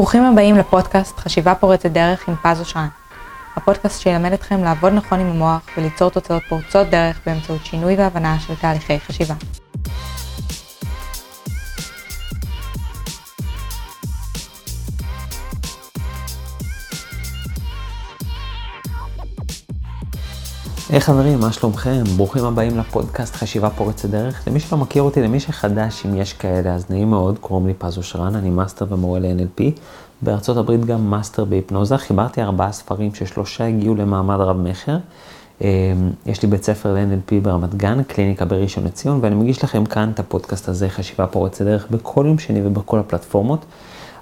ברוכים הבאים לפודקאסט חשיבה פורצת דרך עם פז אושרן. הפודקאסט שילמד אתכם לעבוד נכון עם המוח וליצור תוצאות פורצות דרך באמצעות שינוי והבנה של תהליכי חשיבה. היי חברים, מה שלומכם? ברוכים הבאים לפודקאסט חשיבה פורצת דרך. למי שלא מכיר אותי, למי שחדש, אם יש כאלה, אז נעים מאוד, קוראים לי פז אושרן, אני מאסטר ומורה ל-NLP. בארצות הברית גם מאסטר בהיפנוזה, חיברתי ארבעה ספרים ששלושה הגיעו למעמד רב-מכר. אמ, יש לי בית ספר ל-NLP ברמת גן, קליניקה בראשון לציון, ואני מגיש לכם כאן את הפודקאסט הזה, חשיבה פורצת דרך, בכל יום שני ובכל הפלטפורמות.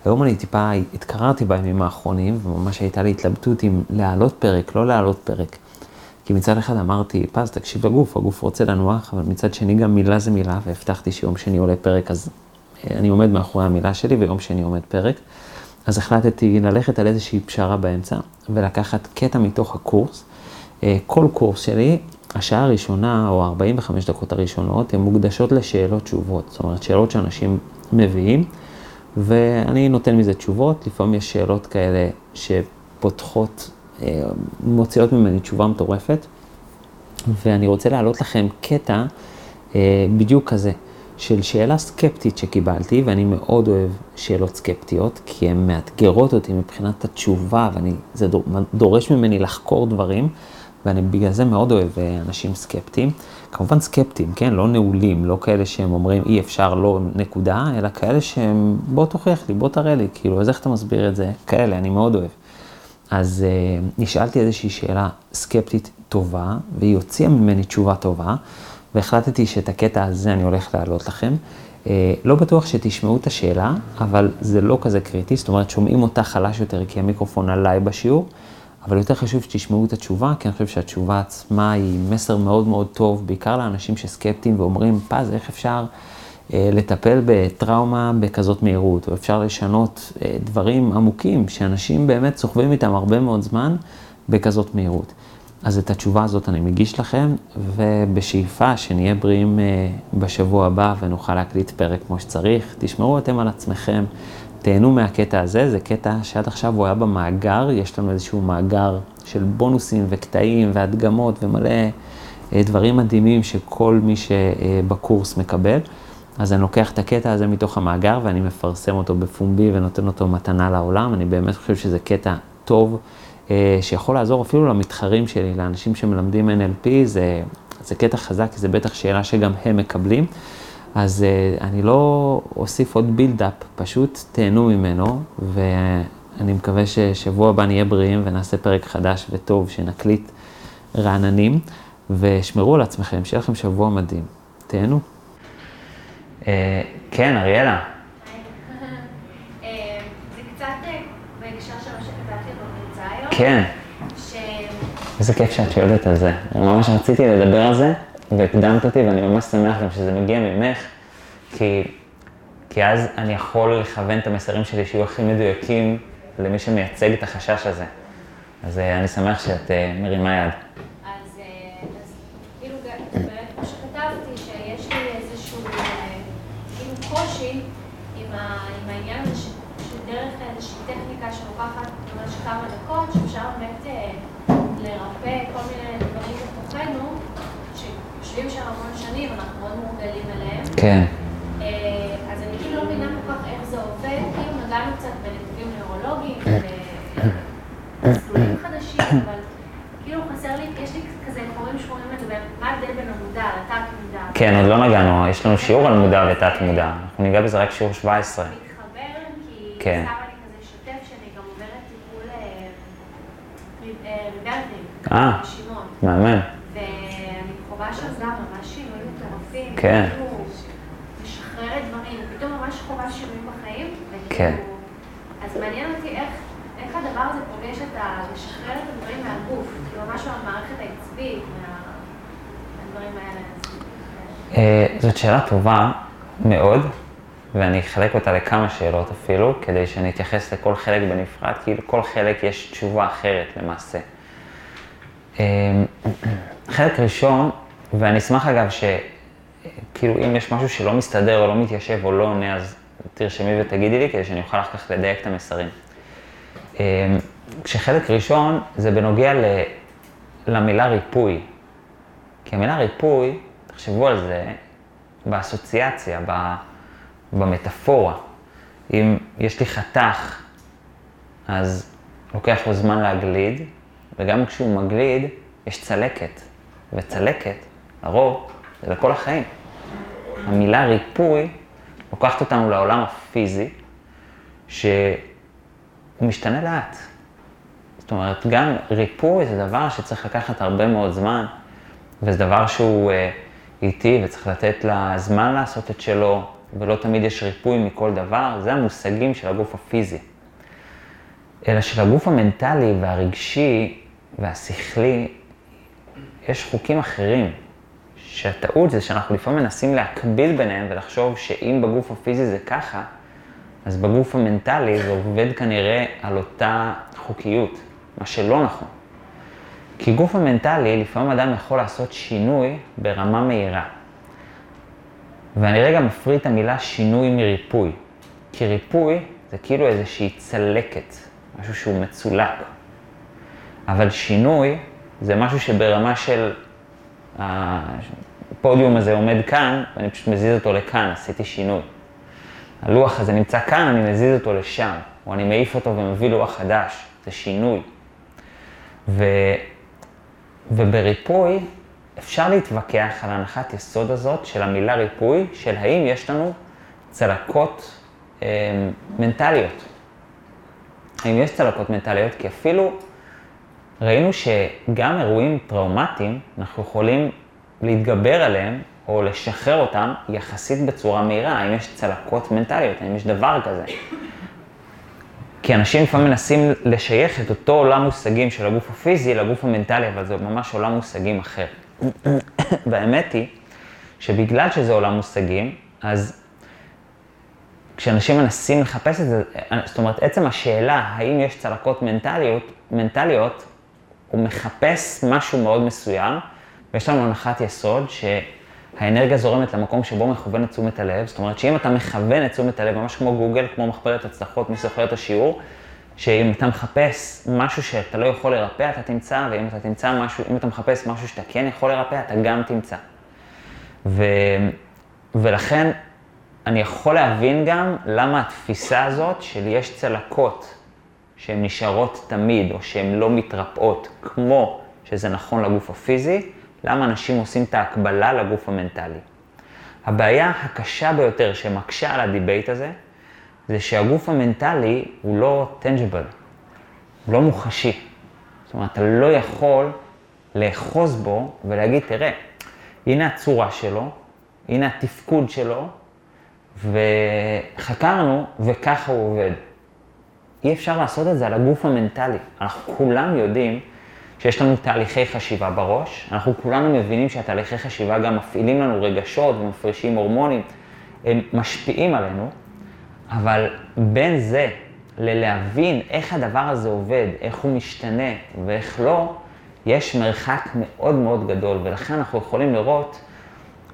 היום אני טיפה התקררתי בימים האחרונים, וממש הייתה לי התלבטות אם להעלות פרק, לא להעלות פרק. כי מצד אחד אמרתי, פז, תקשיב לגוף, הגוף רוצה לנוח, אבל מצד שני גם מילה זה מילה, והבטחתי שיום שני עולה פרק, אז אה, אני עומד מאחורי המילה שלי, ויום שני עומד פרק. אז החלטתי ללכת על איזושהי פשרה באמצע, ולקחת קטע מתוך הקורס. אה, כל קורס שלי, השעה הראשונה, או 45 דקות הראשונות, הן מוקדשות לשאלות תשובות. זאת אומרת, שאלות שאנשים מביאים, ואני נותן מזה תשובות. לפעמים יש שאלות כאלה שפותחות מוציאות ממני תשובה מטורפת, ואני רוצה להעלות לכם קטע אה, בדיוק כזה, של שאלה סקפטית שקיבלתי, ואני מאוד אוהב שאלות סקפטיות, כי הן מאתגרות אותי מבחינת התשובה, וזה דורש ממני לחקור דברים, ואני בגלל זה מאוד אוהב אה, אנשים סקפטיים. כמובן סקפטיים, כן? לא נעולים, לא כאלה שהם אומרים אי אפשר, לא נקודה, אלא כאלה שהם בוא תוכיח לי, בוא תראה לי, כאילו, אז איך אתה מסביר את זה? כאלה, אני מאוד אוהב. אז uh, נשאלתי איזושהי שאלה סקפטית טובה, והיא הוציאה ממני תשובה טובה, והחלטתי שאת הקטע הזה אני הולך להעלות לכם. Uh, לא בטוח שתשמעו את השאלה, אבל זה לא כזה קריטי, זאת אומרת, שומעים אותה חלש יותר כי המיקרופון עליי בשיעור, אבל יותר חשוב שתשמעו את התשובה, כי אני חושב שהתשובה עצמה היא מסר מאוד מאוד טוב, בעיקר לאנשים שסקפטיים ואומרים, פז, איך אפשר... אה, לטפל בטראומה בכזאת מהירות, או אפשר לשנות אה, דברים עמוקים שאנשים באמת סוחבים איתם הרבה מאוד זמן בכזאת מהירות. אז את התשובה הזאת אני מגיש לכם, ובשאיפה שנהיה בריאים אה, בשבוע הבא ונוכל להקליט פרק כמו שצריך. תשמרו אתם על עצמכם, תהנו מהקטע הזה, זה קטע שעד עכשיו הוא היה במאגר, יש לנו איזשהו מאגר של בונוסים וקטעים והדגמות ומלא דברים מדהימים שכל מי שבקורס מקבל. אז אני לוקח את הקטע הזה מתוך המאגר ואני מפרסם אותו בפומבי ונותן אותו מתנה לעולם. אני באמת חושב שזה קטע טוב, אה, שיכול לעזור אפילו למתחרים שלי, לאנשים שמלמדים NLP, זה, זה קטע חזק, זה בטח שאלה שגם הם מקבלים. אז אה, אני לא אוסיף עוד בילדאפ, פשוט תהנו ממנו, ואני מקווה ששבוע הבא נהיה בריאים ונעשה פרק חדש וטוב, שנקליט רעננים, ושמרו על עצמכם, שיהיה לכם שבוע מדהים. תהנו. אה, כן, אריאלה. אה, זה קצת אה, בהקשר של מה שכתבתי בקבוצה היום. כן. איזה כיף שאת שואלת על זה. ממש רציתי לדבר על זה, והקדמת אותי, ואני ממש שמח גם שזה מגיע ממך, כי, כי אז אני יכול לכוון את המסרים שלי שיהיו הכי מדויקים למי שמייצג את החשש הזה. אז אני שמח שאת מרימה יד. לוקחת ממש כמה דקות, שאפשר באמת אה, לרפא כל מיני דברים בתוכנו, שיושבים שם המון שנים, אנחנו מאוד מורגלים אליהם. כן. אה, אז אני כאילו לא מבינה כל כך איך זה עובד, כאילו נגענו קצת בנתיבים נוירולוגיים, ומסלולים חדשים, אבל כאילו חסר לי, יש לי כזה חורים שחורים לדבר, מה ההבדל בין המודע לתת-מודע? כן, עוד לא נגענו, יש לנו שיעור על מודע ותת-מודע, אנחנו ניגע בזה רק שיעור 17. מתחבר, כי... כן. אה, מאמן. ואני חווה גם ממש שינויים מטורפים. כן. משחררת דברים, פתאום ממש חווה שינויים בחיים. כן. אז מעניין אותי איך, איך הדבר הזה פוגש את ה... לשחרר את הדברים מהגוף, כאילו משהו מהמערכת העצבית, מהדברים האלה. אה, זאת שאלה טובה מאוד, ואני אחלק אותה לכמה שאלות אפילו, כדי שאני אתייחס לכל חלק בנפרד, כי לכל חלק יש תשובה אחרת למעשה. אמ, חלק ראשון, ואני אשמח אגב שכאילו אם יש משהו שלא מסתדר או לא מתיישב או לא עונה, אז תרשמי ותגידי לי כדי שאני אוכל אחר כך לדייק את המסרים. אמ, כשחלק ראשון זה בנוגע ל, למילה ריפוי. כי המילה ריפוי, תחשבו על זה באסוציאציה, במטאפורה. אם יש לי חתך, אז לוקח לו זמן להגליד, וגם כשהוא מגליד, יש צלקת. וצלקת, לרוב, זה לכל החיים. המילה ריפוי לוקחת אותנו לעולם הפיזי, שהוא משתנה לאט. זאת אומרת, גם ריפוי זה דבר שצריך לקחת הרבה מאוד זמן, וזה דבר שהוא אה, איטי וצריך לתת לה זמן לעשות את שלו, ולא תמיד יש ריפוי מכל דבר, זה המושגים של הגוף הפיזי. אלא של הגוף המנטלי והרגשי והשכלי, יש חוקים אחרים. שהטעות זה שאנחנו לפעמים מנסים להקביל ביניהם ולחשוב שאם בגוף הפיזי זה ככה, אז בגוף המנטלי זה עובד כנראה על אותה חוקיות, מה שלא נכון. כי גוף המנטלי, לפעמים אדם יכול לעשות שינוי ברמה מהירה. ואני רגע מפריד את המילה שינוי מריפוי. כי ריפוי זה כאילו איזושהי צלקת, משהו שהוא מצולק. אבל שינוי זה משהו שברמה של הפודיום הזה עומד כאן, ואני פשוט מזיז אותו לכאן, עשיתי שינוי. הלוח הזה נמצא כאן, אני מזיז אותו לשם, או אני מעיף אותו ומביא לוח חדש, זה שינוי. ו... ובריפוי אפשר להתווכח על הנחת יסוד הזאת של המילה ריפוי, של האם יש לנו צלקות אה, מנטליות. האם יש צלקות מנטליות? כי אפילו ראינו שגם אירועים טראומטיים, אנחנו יכולים להתגבר עליהם או לשחרר אותם יחסית בצורה מהירה, האם יש צלקות מנטליות, האם יש דבר כזה. כי אנשים לפעמים מנסים לשייך את אותו עולם מושגים של הגוף הפיזי לגוף המנטלי, אבל זה ממש עולם מושגים אחר. והאמת היא שבגלל שזה עולם מושגים, אז כשאנשים מנסים לחפש את זה, זאת אומרת, עצם השאלה האם יש צלקות מנטליות, מנטליות, הוא מחפש משהו מאוד מסוים, ויש לנו הנחת יסוד שהאנרגיה זורמת למקום שבו מכוון את תשומת הלב, זאת אומרת שאם אתה מכוון את תשומת הלב, ממש כמו גוגל, כמו מחברת הצלחות, מי זוכר את השיעור, שאם אתה מחפש משהו שאתה לא יכול לרפא, אתה תמצא, ואם אתה תמצא משהו, אם אתה מחפש משהו שאתה כן יכול לרפא, אתה גם תמצא. ו... ולכן אני יכול להבין גם למה התפיסה הזאת של יש צלקות שהן נשארות תמיד, או שהן לא מתרפאות, כמו שזה נכון לגוף הפיזי, למה אנשים עושים את ההקבלה לגוף המנטלי. הבעיה הקשה ביותר שמקשה על ה debate הזה, זה שהגוף המנטלי הוא לא tangible, הוא לא מוחשי. זאת אומרת, אתה לא יכול לאחוז בו ולהגיד, תראה, הנה הצורה שלו, הנה התפקוד שלו, וחקרנו, וככה הוא עובד. אי אפשר לעשות את זה על הגוף המנטלי. אנחנו כולם יודעים שיש לנו תהליכי חשיבה בראש, אנחנו כולנו מבינים שהתהליכי חשיבה גם מפעילים לנו רגשות ומפרישים הורמונים, הם משפיעים עלינו, אבל בין זה ללהבין איך הדבר הזה עובד, איך הוא משתנה ואיך לא, יש מרחק מאוד מאוד גדול, ולכן אנחנו יכולים לראות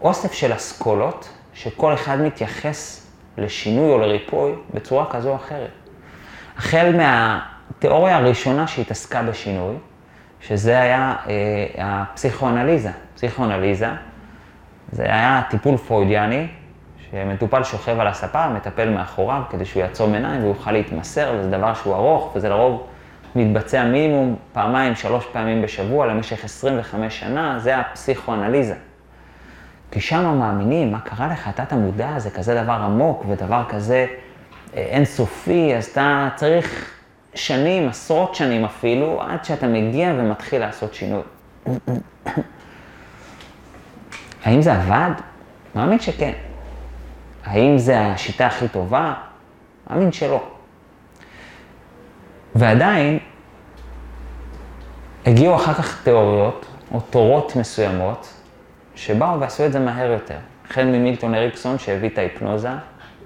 אוסף של אסכולות, שכל אחד מתייחס לשינוי או לריפוי בצורה כזו או אחרת. החל מהתיאוריה הראשונה שהתעסקה בשינוי, שזה היה אה, הפסיכואנליזה. פסיכואנליזה זה היה טיפול פרוידיאני, שמטופל שוכב על הספה, מטפל מאחוריו כדי שהוא יעצום עיניים ויוכל להתמסר, וזה דבר שהוא ארוך, וזה לרוב מתבצע מינימום פעמיים, שלוש פעמים בשבוע למשך 25 שנה, זה הפסיכואנליזה. כי שם מאמינים, מה קרה לך, אתה המודע, זה כזה דבר עמוק ודבר כזה אה, אינסופי, אז אתה צריך שנים, עשרות שנים אפילו, עד שאתה מגיע ומתחיל לעשות שינוי. האם זה עבד? מאמין שכן. האם זה השיטה הכי טובה? מאמין שלא. ועדיין, הגיעו אחר כך תיאוריות או תורות מסוימות שבאו ועשו את זה מהר יותר. החל ממילטון אריקסון שהביא את ההיפנוזה,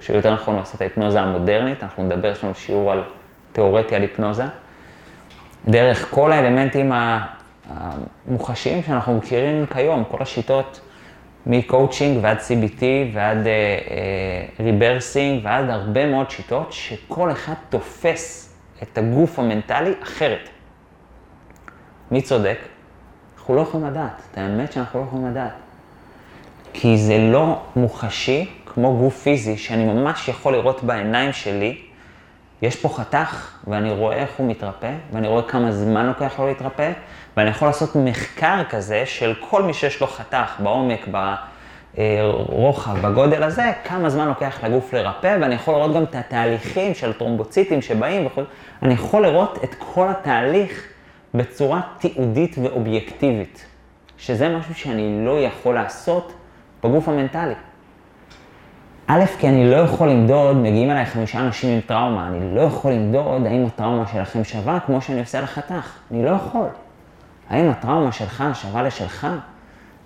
שיותר נכון הוא עשה את ההיפנוזה המודרנית, אנחנו נדבר, לנו שיעור על תיאורטי על היפנוזה, דרך כל האלמנטים המוחשיים שאנחנו מכירים כיום, כל השיטות מקואוצ'ינג ועד CBT ועד rebirthing uh, uh, ועד הרבה מאוד שיטות שכל אחד תופס את הגוף המנטלי אחרת. מי צודק? אנחנו לא יכולים לדעת. את האמת שאנחנו לא יכולים לדעת. כי זה לא מוחשי כמו גוף פיזי, שאני ממש יכול לראות בעיניים שלי, יש פה חתך, ואני רואה איך הוא מתרפא, ואני רואה כמה זמן לוקח לו להתרפא, ואני יכול לעשות מחקר כזה של כל מי שיש לו חתך בעומק, ברוחב, בגודל הזה, כמה זמן לוקח לגוף לרפא, ואני יכול לראות גם את התהליכים של טרומבוציטים שבאים וכו', אני יכול לראות את כל התהליך בצורה תיעודית ואובייקטיבית, שזה משהו שאני לא יכול לעשות בגוף המנטלי. א', כי אני לא יכול למדוד, מגיעים אליי חמישה אנשים עם טראומה, אני לא יכול למדוד האם הטראומה שלכם שווה כמו שאני עושה לחתך. אני לא יכול. האם הטראומה שלך שווה לשלך?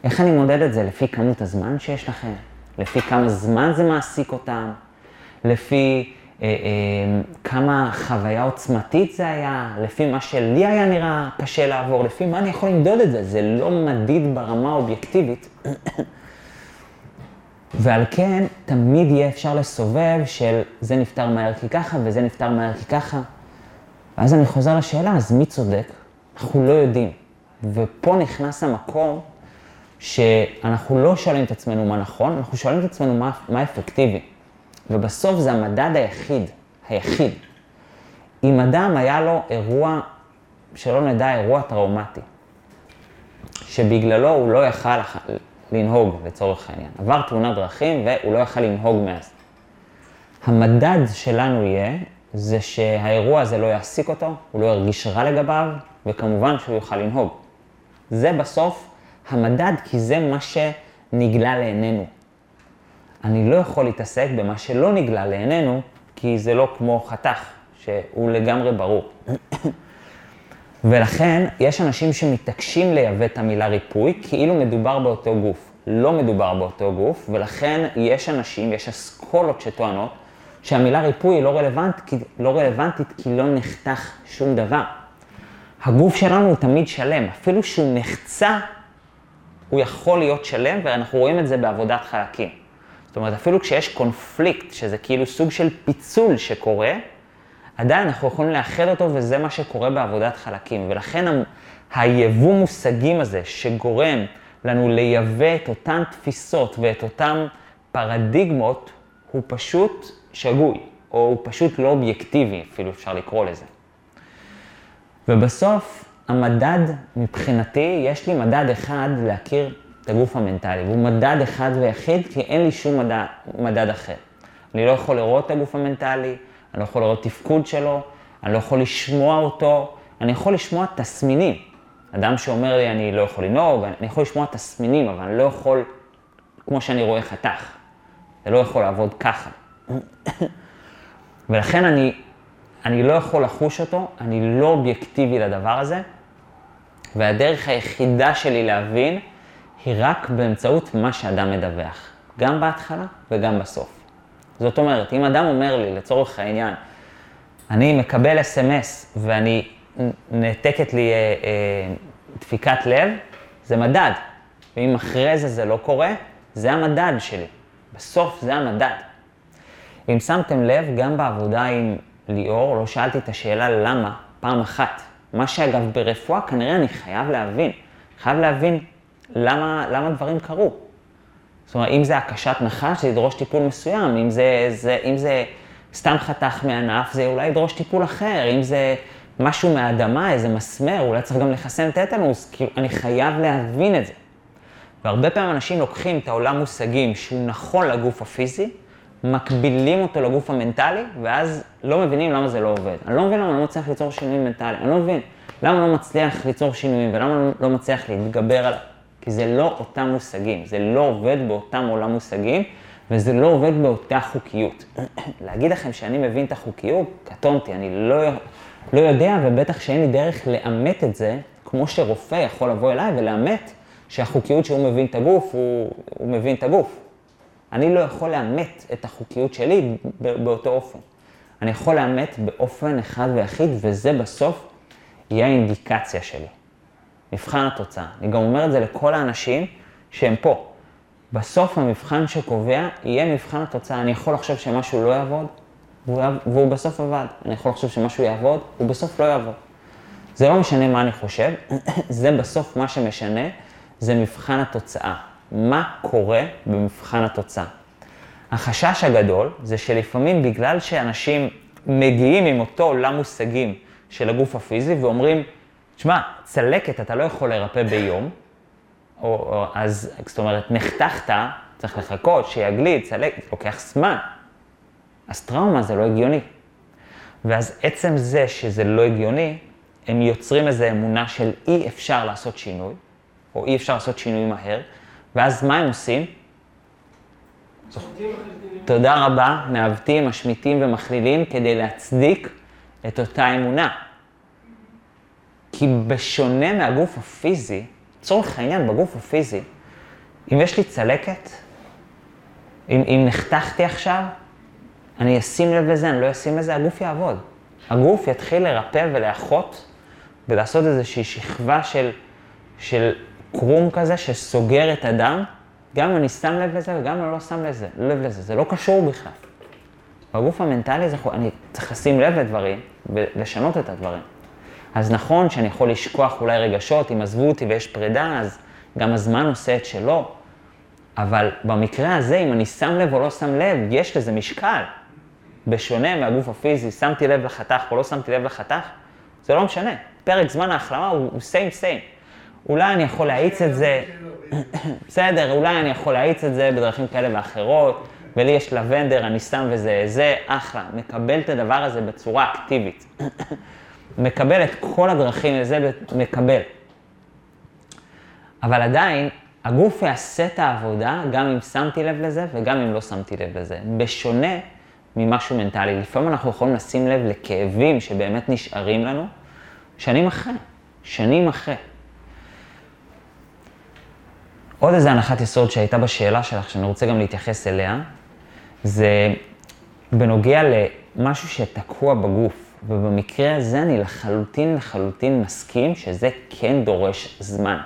איך אני מודד את זה? לפי כמות הזמן שיש לכם? לפי כמה זמן זה מעסיק אותם? לפי אה, אה, כמה חוויה עוצמתית זה היה? לפי מה שלי היה נראה קשה לעבור? לפי מה אני יכול למדוד את זה? זה לא מדיד ברמה האובייקטיבית. ועל כן, תמיד יהיה אפשר לסובב של זה נפתר מהר כי ככה וזה נפתר מהר כי ככה. ואז אני חוזר לשאלה, אז מי צודק? אנחנו לא יודעים. ופה נכנס המקום שאנחנו לא שואלים את עצמנו מה נכון, אנחנו שואלים את עצמנו מה, מה אפקטיבי. ובסוף זה המדד היחיד, היחיד. אם אדם היה לו אירוע, שלא נדע, אירוע טראומטי, שבגללו הוא לא יכל לנהוג לצורך העניין. עבר תאונת דרכים והוא לא יכל לנהוג מאז. המדד שלנו יהיה, זה שהאירוע הזה לא יעסיק אותו, הוא לא ירגיש רע לגביו, וכמובן שהוא יוכל לנהוג. זה בסוף המדד, כי זה מה שנגלה לעינינו. אני לא יכול להתעסק במה שלא נגלה לעינינו, כי זה לא כמו חתך, שהוא לגמרי ברור. ולכן יש אנשים שמתעקשים לייבא את המילה ריפוי, כאילו מדובר באותו גוף. לא מדובר באותו גוף, ולכן יש אנשים, יש אסכולות שטוענות שהמילה ריפוי היא לא, רלוונט, לא רלוונטית כי לא נחתך שום דבר. הגוף שלנו הוא תמיד שלם, אפילו שהוא נחצה, הוא יכול להיות שלם, ואנחנו רואים את זה בעבודת חלקים. זאת אומרת, אפילו כשיש קונפליקט, שזה כאילו סוג של פיצול שקורה, עדיין אנחנו יכולים לאחד אותו, וזה מה שקורה בעבודת חלקים. ולכן היבוא מושגים הזה, שגורם לנו לייבא את אותן תפיסות ואת אותן פרדיגמות, הוא פשוט שגוי, או הוא פשוט לא אובייקטיבי, אפילו אפשר לקרוא לזה. ובסוף, המדד, מבחינתי, יש לי מדד אחד להכיר את הגוף המנטלי, והוא מדד אחד ויחיד, כי אין לי שום מדד, מדד אחר. אני לא יכול לראות את הגוף המנטלי, אני לא יכול לראות תפקוד שלו, אני לא יכול לשמוע אותו, אני יכול לשמוע תסמינים. אדם שאומר לי, אני לא יכול לנהוג, אני יכול לשמוע תסמינים, אבל אני לא יכול, כמו שאני רואה חתך. זה לא יכול לעבוד ככה. ולכן אני, אני לא יכול לחוש אותו, אני לא אובייקטיבי לדבר הזה, והדרך היחידה שלי להבין היא רק באמצעות מה שאדם מדווח, גם בהתחלה וגם בסוף. זאת אומרת, אם אדם אומר לי, לצורך העניין, אני מקבל אס.אם.אס ואני נעתקת לי אה, אה, דפיקת לב, זה מדד. ואם אחרי זה זה לא קורה, זה המדד שלי. בסוף זה המדד. אם שמתם לב, גם בעבודה עם ליאור, לא שאלתי את השאלה למה פעם אחת. מה שאגב ברפואה, כנראה אני חייב להבין. חייב להבין למה, למה דברים קרו. זאת אומרת, אם זה הקשת נחש, זה ידרוש טיפול מסוים. אם זה, זה, אם זה סתם חתך מענף, זה אולי ידרוש טיפול אחר. אם זה משהו מהאדמה, איזה מסמר, אולי צריך גם לחסן טטנוס, כי אני חייב להבין את זה. והרבה פעמים אנשים לוקחים את העולם מושגים שהוא נכון לגוף הפיזי, מקבילים אותו לגוף המנטלי, ואז לא מבינים למה זה לא עובד. אני לא מבין למה אני לא מצליח ליצור שינויים מנטליים, אני לא מבין למה אני לא מצליח ליצור שינויים ולמה אני לא מצליח להתגבר על... כי זה לא אותם מושגים, זה לא עובד באותם עולם מושגים, וזה לא עובד באותה חוקיות. להגיד לכם שאני מבין את החוקיות, קטונתי, אני לא, לא יודע, ובטח שאין לי דרך לאמת את זה, כמו שרופא יכול לבוא אליי ולאמת שהחוקיות שהוא מבין את הגוף, הוא, הוא מבין את הגוף. אני לא יכול לאמת את החוקיות שלי באותו אופן. אני יכול לאמת באופן אחד ויחיד, וזה בסוף יהיה האינדיקציה שלי. מבחן התוצאה. אני גם אומר את זה לכל האנשים שהם פה. בסוף המבחן שקובע יהיה מבחן התוצאה. אני יכול לחשוב שמשהו לא יעבוד, והוא, והוא בסוף עבד. אני יכול לחשוב שמשהו יעבוד, הוא בסוף לא יעבוד. זה לא משנה מה אני חושב, זה בסוף מה שמשנה, זה מבחן התוצאה. מה קורה במבחן התוצאה? החשש הגדול זה שלפעמים בגלל שאנשים מגיעים עם אותו עולם מושגים של הגוף הפיזי ואומרים, שמע, צלקת אתה לא יכול לרפא ביום, או, או, אז זאת אומרת, נחתכת, צריך לחכות, שיגליד, צלק, לוקח זמן. אז טראומה זה לא הגיוני. ואז עצם זה שזה לא הגיוני, הם יוצרים איזו אמונה של אי אפשר לעשות שינוי, או אי אפשר לעשות שינוי מהר, ואז מה הם עושים? תודה רבה, מעוותים, משמיטים ומכלילים כדי להצדיק את אותה אמונה. כי בשונה מהגוף הפיזי, לצורך העניין בגוף הפיזי, אם יש לי צלקת, אם, אם נחתכתי עכשיו, אני אשים לב לזה, אני לא אשים לזה, הגוף יעבוד. הגוף יתחיל לרפא ולאחות ולעשות איזושהי שכבה של, של קרום כזה שסוגר את הדם, גם אם אני שם לב לזה וגם אם אני לא שם לזה, לב לזה, זה לא קשור בכלל. בגוף המנטלי זה, אני צריך לשים לב לדברים ולשנות את הדברים. אז נכון שאני יכול לשכוח אולי רגשות, אם עזבו אותי ויש פרידה, אז גם הזמן עושה את שלו. אבל במקרה הזה, אם אני שם לב או לא שם לב, יש לזה משקל. בשונה מהגוף הפיזי, שמתי לב לחתך או לא שמתי לב לחתך, זה לא משנה. פרק זמן ההחלמה הוא, same same. אולי אני יכול להאיץ את זה, בסדר, אולי אני יכול להאיץ את זה בדרכים כאלה ואחרות, ולי יש לבנדר, אני שם וזה, זה אחלה, מקבל את הדבר הזה בצורה אקטיבית. מקבל את כל הדרכים לזה, מקבל. אבל עדיין, הגוף יעשה את העבודה גם אם שמתי לב לזה וגם אם לא שמתי לב לזה. בשונה ממשהו מנטלי. לפעמים אנחנו יכולים לשים לב לכאבים שבאמת נשארים לנו שנים אחרי, שנים אחרי. עוד איזה הנחת יסוד שהייתה בשאלה שלך, שאני רוצה גם להתייחס אליה, זה בנוגע למשהו שתקוע בגוף. ובמקרה הזה אני לחלוטין לחלוטין מסכים שזה כן דורש זמן.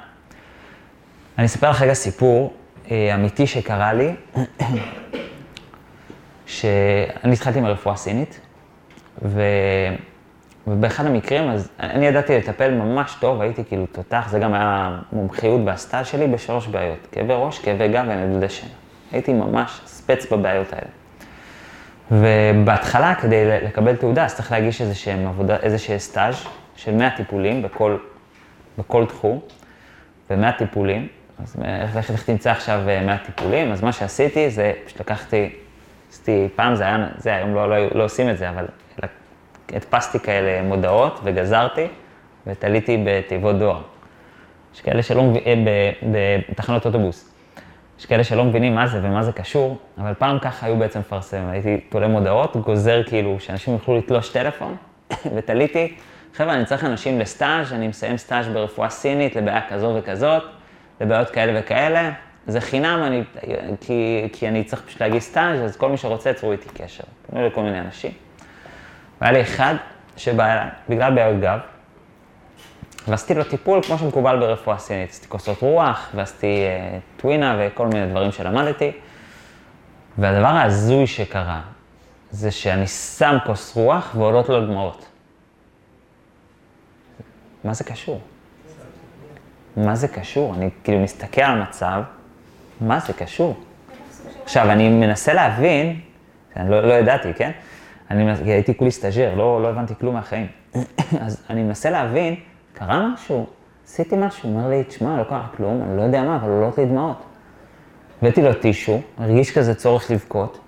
אני אספר לך רגע סיפור אה, אמיתי שקרה לי, שאני התחלתי עם הרפואה הסינית, ו... ובאחד המקרים, אז אני ידעתי לטפל ממש טוב, הייתי כאילו תותח, זה גם היה מומחיות בסטאז' שלי בשלוש בעיות, כאבי ראש, כאבי גב ונדודי שינה. הייתי ממש ספץ בבעיות האלה. ובהתחלה, כדי לקבל תעודה, אז צריך להגיש עבודה, איזשהו סטאז' של 100 טיפולים בכל, בכל תחום, ו-100 טיפולים, אז איך, איך תמצא עכשיו 100 טיפולים? אז מה שעשיתי זה, פשוט לקחתי, עשיתי, פעם זה היה, זה היום לא, לא, לא עושים את זה, אבל הדפסתי כאלה מודעות וגזרתי ותליתי בתיבות דואר. יש כאלה שלא מבינים, בתחנות אוטובוס. יש כאלה שלא מבינים מה זה ומה זה קשור, אבל פעם ככה היו בעצם מפרסמים. הייתי תולה מודעות, גוזר כאילו, שאנשים יוכלו לתלוש טלפון, ותליתי, חבר'ה, אני צריך אנשים לסטאז', אני מסיים סטאז' ברפואה סינית לבעיה כזו וכזאת, לבעיות כאלה וכאלה. זה חינם, אני, כי, כי אני צריך פשוט להגיש סטאז', אז כל מי שרוצה, צרו איתי קשר. פנו לכל מיני אנשים. והיה לי אחד שבא אליי, בגלל בעיות גב, ועשיתי לו טיפול כמו שמקובל ברפואה סינית. עשיתי כוסות רוח, ועשיתי אה, טווינה וכל מיני דברים שלמדתי. והדבר ההזוי שקרה, זה שאני שם כוס רוח ועולות לו דמעות. מה זה קשור? מה זה קשור? אני כאילו מסתכל על המצב, מה זה קשור? עכשיו, אני מנסה להבין, אני לא, לא ידעתי, כן? אני הייתי כולי סטאג'ר, לא, לא הבנתי כלום מהחיים. אז אני מנסה להבין, קרה משהו, עשיתי משהו, הוא אומר לי, תשמע, לא קרה כלום, אני לא יודע מה, אבל עולות לי דמעות. הבאתי לו טישו, הרגיש כזה צורך לבכות,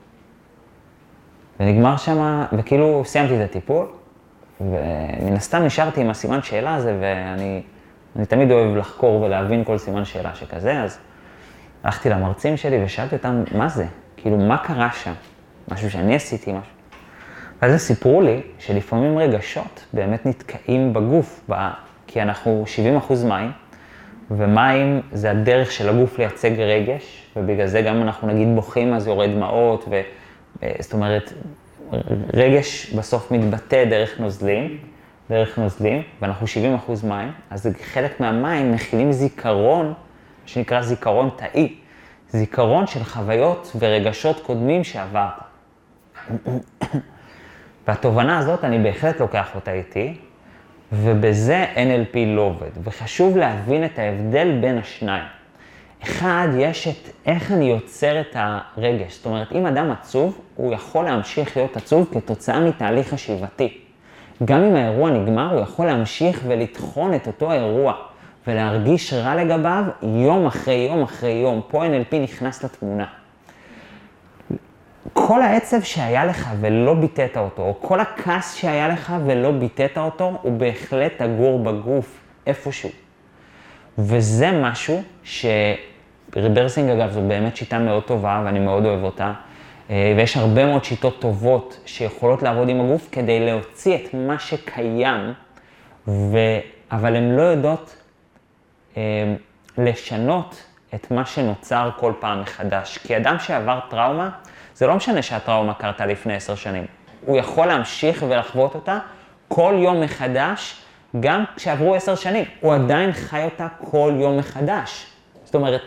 ונגמר שם, וכאילו סיימתי את הטיפול, ומן הסתם נשארתי עם הסימן שאלה הזה, ואני אני תמיד אוהב לחקור ולהבין כל סימן שאלה שכזה, אז הלכתי למרצים שלי ושאלתי אותם, מה זה? כאילו, מה קרה שם? משהו שאני עשיתי, משהו. ואז הם סיפרו לי שלפעמים רגשות באמת נתקעים בגוף, כי אנחנו 70 אחוז מים, ומים זה הדרך של הגוף לייצג רגש, ובגלל זה גם אנחנו נגיד בוכים אז יורד דמעות, ו... זאת אומרת, רגש בסוף מתבטא דרך נוזלים, דרך נוזלים, ואנחנו 70 אחוז מים, אז חלק מהמים מכילים זיכרון, שנקרא זיכרון תאי. זיכרון של חוויות ורגשות קודמים שעברת. והתובנה הזאת, אני בהחלט לוקח אותה איתי, ובזה NLP לא עובד. וחשוב להבין את ההבדל בין השניים. אחד, יש את איך אני יוצר את הרגש. זאת אומרת, אם אדם עצוב, הוא יכול להמשיך להיות עצוב כתוצאה מתהליך חשיבתי. גם אם האירוע נגמר, הוא יכול להמשיך ולטחון את אותו האירוע, ולהרגיש רע לגביו יום אחרי יום אחרי יום. פה NLP נכנס לתמונה. כל העצב שהיה לך ולא ביטאת אותו, או כל הכעס שהיה לך ולא ביטאת אותו, הוא בהחלט תגור בגוף, איפשהו. וזה משהו שריברסינג אגב זו באמת שיטה מאוד טובה ואני מאוד אוהב אותה. אה, ויש הרבה מאוד שיטות טובות שיכולות לעבוד עם הגוף כדי להוציא את מה שקיים, ו... אבל הן לא יודעות אה, לשנות את מה שנוצר כל פעם מחדש. כי אדם שעבר טראומה, זה לא משנה שהטראומה קרתה לפני עשר שנים. הוא יכול להמשיך ולחוות אותה כל יום מחדש, גם כשעברו עשר שנים. הוא עדיין חי אותה כל יום מחדש. זאת אומרת,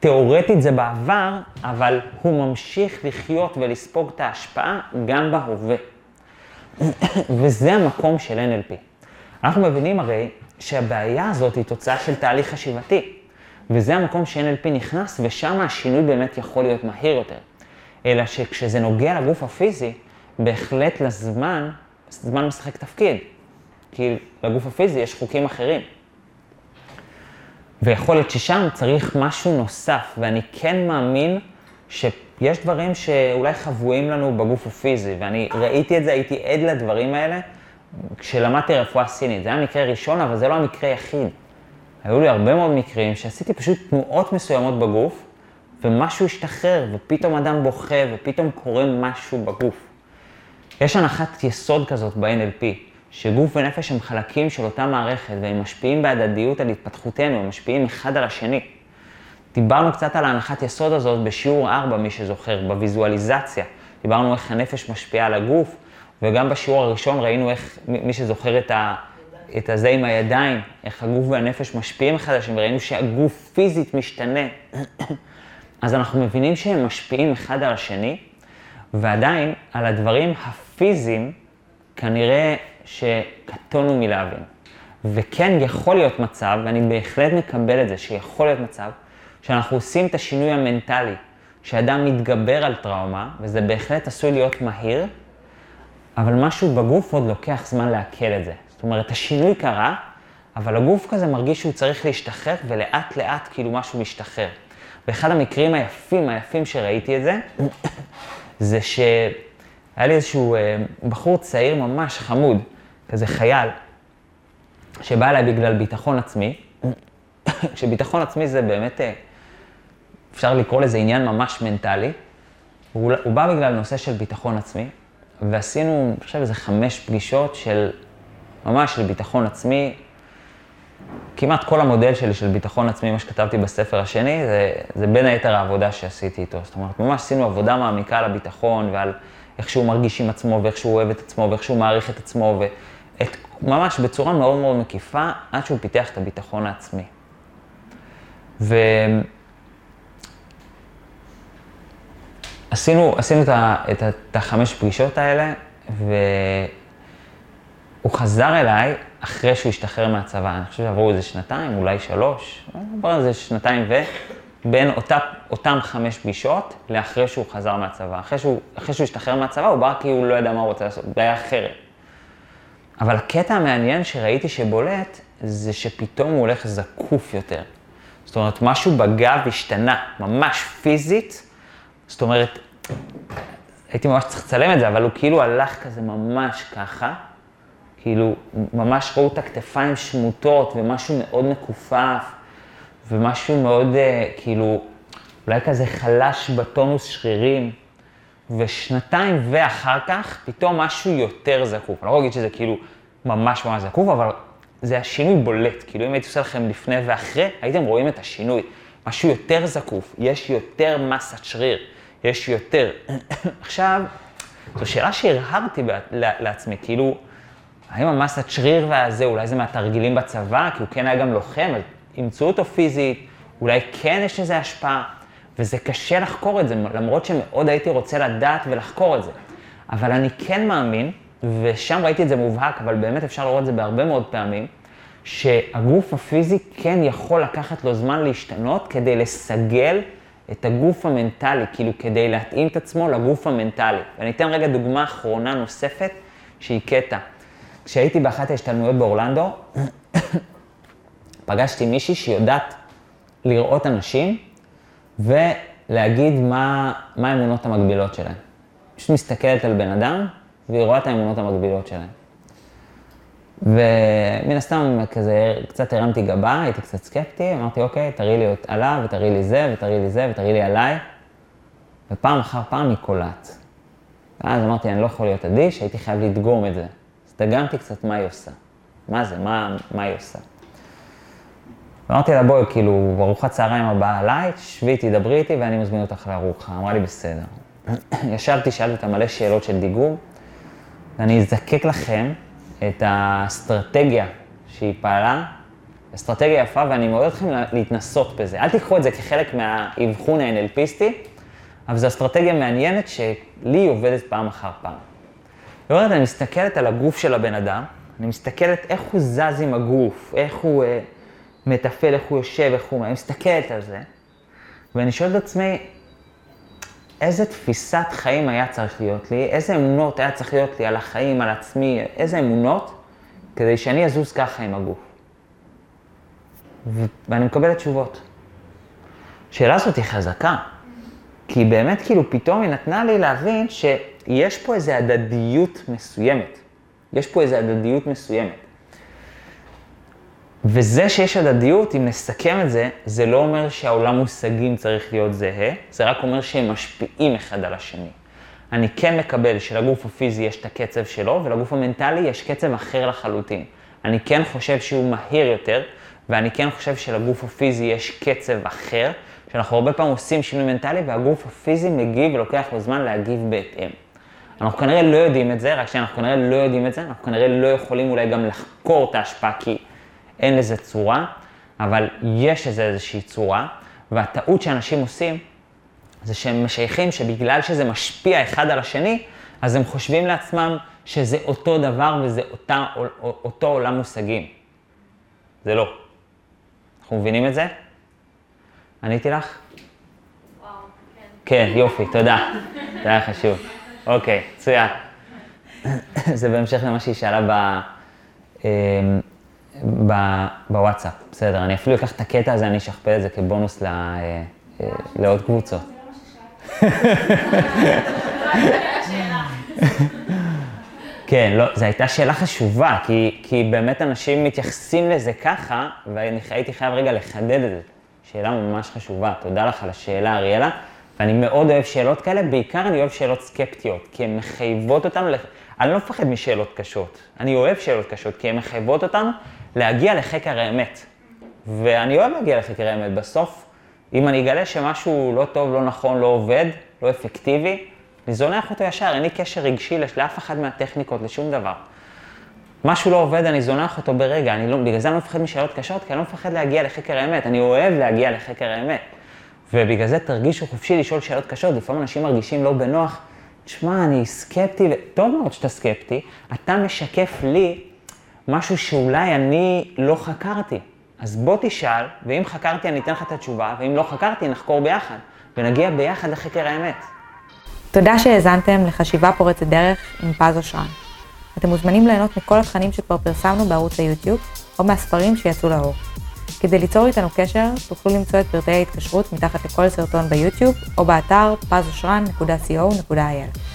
תיאורטית זה בעבר, אבל הוא ממשיך לחיות ולספוג את ההשפעה גם בהווה. וזה המקום של NLP. אנחנו מבינים הרי שהבעיה הזאת היא תוצאה של תהליך חשיבתי, וזה המקום ש-NLP נכנס, ושם השינוי באמת יכול להיות מהיר יותר. אלא שכשזה נוגע לגוף הפיזי, בהחלט לזמן, זמן משחק תפקיד. כי לגוף הפיזי יש חוקים אחרים. ויכול להיות ששם צריך משהו נוסף, ואני כן מאמין שיש דברים שאולי חבויים לנו בגוף הפיזי, ואני ראיתי את זה, הייתי עד לדברים האלה כשלמדתי רפואה סינית. זה היה מקרה ראשון, אבל זה לא המקרה היחיד. היו לי הרבה מאוד מקרים שעשיתי פשוט תנועות מסוימות בגוף, ומשהו השתחרר, ופתאום אדם בוכה, ופתאום קורה משהו בגוף. יש הנחת יסוד כזאת ב-NLP, שגוף ונפש הם חלקים של אותה מערכת, והם משפיעים בהדדיות על התפתחותנו, הם משפיעים אחד על השני. דיברנו קצת על ההנחת יסוד הזאת בשיעור 4, מי שזוכר, בוויזואליזציה. דיברנו איך הנפש משפיעה על הגוף, וגם בשיעור הראשון ראינו איך, מי שזוכר את, ה, את הזה עם הידיים, איך הגוף והנפש משפיעים אחד על השני, וראינו שהגוף פיזית משתנה. אז אנחנו מבינים שהם משפיעים אחד על השני, ועדיין על הדברים הפיזיים כנראה שקטונו מלהבין. וכן יכול להיות מצב, ואני בהחלט מקבל את זה, שיכול להיות מצב, שאנחנו עושים את השינוי המנטלי, שאדם מתגבר על טראומה, וזה בהחלט עשוי להיות מהיר, אבל משהו בגוף עוד לוקח זמן לעכל את זה. זאת אומרת, השינוי קרה, אבל הגוף כזה מרגיש שהוא צריך להשתחרר, ולאט לאט כאילו משהו משתחרר. ואחד המקרים היפים, היפים שראיתי את זה, זה שהיה לי איזשהו אה, בחור צעיר ממש חמוד, כזה חייל, שבא אליי בגלל ביטחון עצמי, שביטחון עצמי זה באמת, אה, אפשר לקרוא לזה עניין ממש מנטלי. הוא, הוא בא בגלל נושא של ביטחון עצמי, ועשינו, אני חושב, איזה חמש פגישות של, ממש של ביטחון עצמי. כמעט כל המודל שלי של ביטחון עצמי, מה שכתבתי בספר השני, זה, זה בין היתר העבודה שעשיתי איתו. זאת אומרת, ממש עשינו עבודה מעמיקה על הביטחון ועל איך שהוא מרגיש עם עצמו, ואיך שהוא אוהב את עצמו, ואיך שהוא מעריך את עצמו, ואת, ממש בצורה מאוד מאוד מקיפה, עד שהוא פיתח את הביטחון העצמי. ו... עשינו, עשינו את, ה, את, ה, את החמש פגישות האלה, והוא חזר אליי אחרי שהוא השתחרר מהצבא. אני חושב שעברו איזה שנתיים, אולי שלוש, עברו איזה שנתיים ו... בין אותה, אותם חמש פגישות לאחרי שהוא חזר מהצבא. אחרי שהוא, אחרי שהוא השתחרר מהצבא, הוא בא כי הוא לא ידע מה הוא רוצה לעשות, בעיה אחרת. אבל הקטע המעניין שראיתי שבולט, זה שפתאום הוא הולך זקוף יותר. זאת אומרת, משהו בגב השתנה, ממש פיזית. זאת אומרת, הייתי ממש צריך לצלם את זה, אבל הוא כאילו הלך כזה ממש ככה. כאילו, ממש ראו את הכתפיים שמוטות ומשהו מאוד מכופף. ומשהו מאוד, uh, כאילו, אולי כזה חלש בטונוס שרירים, ושנתיים ואחר כך, פתאום משהו יותר זקוף. אני לא אגיד שזה כאילו ממש ממש זקוף, אבל זה השינוי בולט. כאילו, אם הייתי עושה לכם לפני ואחרי, הייתם רואים את השינוי. משהו יותר זקוף, יש יותר מסת שריר, יש יותר. עכשיו, זו שאלה שהרהרתי לעצמי, כאילו, האם המסת שריר והזה, אולי זה מהתרגילים בצבא, כי הוא כן היה גם לוחם, אז ימצאו אותו פיזית, אולי כן יש לזה השפעה, וזה קשה לחקור את זה, למרות שמאוד הייתי רוצה לדעת ולחקור את זה. אבל אני כן מאמין, ושם ראיתי את זה מובהק, אבל באמת אפשר לראות את זה בהרבה מאוד פעמים, שהגוף הפיזי כן יכול לקחת לו זמן להשתנות כדי לסגל את הגוף המנטלי, כאילו כדי להתאים את עצמו לגוף המנטלי. ואני אתן רגע דוגמה אחרונה נוספת, שהיא קטע. כשהייתי באחת ההשתלמויות באורלנדו, פגשתי מישהי שיודעת לראות אנשים ולהגיד מה, מה האמונות המקבילות שלהם. פשוט מסתכלת על בן אדם והיא רואה את האמונות המקבילות שלהם. ומן הסתם כזה קצת הרמתי גבה, הייתי קצת סקפטי, אמרתי אוקיי, תראי לי עליו, ותראי לי זה, ותראי לי זה, ותראי לי עליי. ופעם אחר פעם היא קולעת. ואז אמרתי, אני לא יכול להיות אדיש, הייתי חייב לדגום את זה. דגמתי קצת מה היא עושה. מה זה, מה, מה היא עושה. אמרתי לה, בואי, כאילו, ארוחת צהריים הבאה עליי, שבי, תדברי איתי ואני מזמין אותך לארוחה. אמרה לי, בסדר. ישבתי, שאלתי אותה מלא שאלות של דיגום, ואני אזקק לכם את האסטרטגיה שהיא פעלה, אסטרטגיה יפה, ואני מעודד אתכם להתנסות בזה. אל תיקחו את זה כחלק מהאבחון האנלפיסטי, אבל זו אסטרטגיה מעניינת שלי עובדת פעם אחר פעם. ואומרת, אני מסתכלת על הגוף של הבן אדם, אני מסתכלת איך הוא זז עם הגוף, איך הוא אה, מתפעל, איך הוא יושב, איך הוא... אני מסתכלת על זה, ואני שואל את עצמי, איזה תפיסת חיים היה צריך להיות לי, איזה אמונות היה צריך להיות לי על החיים, על עצמי, איזה אמונות, כדי שאני אזוז ככה עם הגוף. ו- ואני מקבל תשובות. השאלה הזאת היא חזקה, כי באמת כאילו פתאום היא נתנה לי להבין שיש פה איזו הדדיות מסוימת. יש פה איזו הדדיות מסוימת. וזה שיש הדדיות, אם נסכם את זה, זה לא אומר שהעולם מושגים צריך להיות זהה, זה רק אומר שהם משפיעים אחד על השני. אני כן מקבל שלגוף הפיזי יש את הקצב שלו, ולגוף המנטלי יש קצב אחר לחלוטין. אני כן חושב שהוא מהיר יותר, ואני כן חושב שלגוף הפיזי יש קצב אחר, שאנחנו הרבה פעמים עושים שינוי מנטלי, והגוף הפיזי מגיב ולוקח לו זמן להגיב בהתאם. אנחנו כנראה לא יודעים את זה, רק שאנחנו כנראה לא יודעים את זה, אנחנו כנראה לא יכולים אולי גם לחקור את ההשפעה, כי אין לזה צורה, אבל יש לזה איזושהי צורה, והטעות שאנשים עושים, זה שהם משייכים שבגלל שזה משפיע אחד על השני, אז הם חושבים לעצמם שזה אותו דבר וזה אותה, אותו עולם מושגים. זה לא. אנחנו מבינים את זה? עניתי לך? וואו, כן. כן, יופי, תודה. זה היה חשוב. אוקיי, מצוין. זה בהמשך למה שהיא שאלה ב... אמ, בוואטסאפ, בסדר, אני אפילו אקח את הקטע הזה, אני אשכפל את זה כבונוס אה, אה, לעוד קבוצות. כן, לא, זו הייתה שאלה חשובה, כי, כי באמת אנשים מתייחסים לזה ככה, והייתי חייב רגע לחדד את זה. שאלה ממש חשובה, תודה לך על השאלה, אריאלה. ואני מאוד אוהב שאלות כאלה, בעיקר אני אוהב שאלות סקפטיות, כי הן מחייבות אותנו, לח... אני לא מפחד משאלות קשות, אני אוהב שאלות קשות, כי הן מחייבות אותנו להגיע לחקר האמת. ואני אוהב להגיע לחקר האמת. בסוף, אם אני אגלה שמשהו לא טוב, לא נכון, לא עובד, לא אפקטיבי, אני זונח אותו ישר, אין לי קשר רגשי לאף אחד מהטכניקות, לשום דבר. משהו לא עובד, אני זונח אותו ברגע, אני לא, בגלל זה אני לא מפחד משאלות קשות, כי אני לא מפחד להגיע לחקר האמת, אני אוהב להגיע לחקר האמת. ובגלל זה תרגישו חופשי לשאול שאלות קשות, לפעמים אנשים מרגישים לא בנוח, תשמע, אני סקפטי, טוב מאוד שאתה סקפטי, אתה משקף לי משהו שאולי אני לא חקרתי. אז בוא תשאל, ואם חקרתי אני אתן לך את התשובה, ואם לא חקרתי נחקור ביחד, ונגיע ביחד לחקר האמת. תודה שהאזנתם לחשיבה פורצת דרך עם פז אושרן. אתם מוזמנים ליהנות מכל התכנים שכבר פרסמנו בערוץ היוטיוב, או מהספרים שיצאו לאור. כדי ליצור איתנו קשר, תוכלו למצוא את פרטי ההתקשרות מתחת לכל סרטון ביוטיוב, או באתר pazosran.co.il.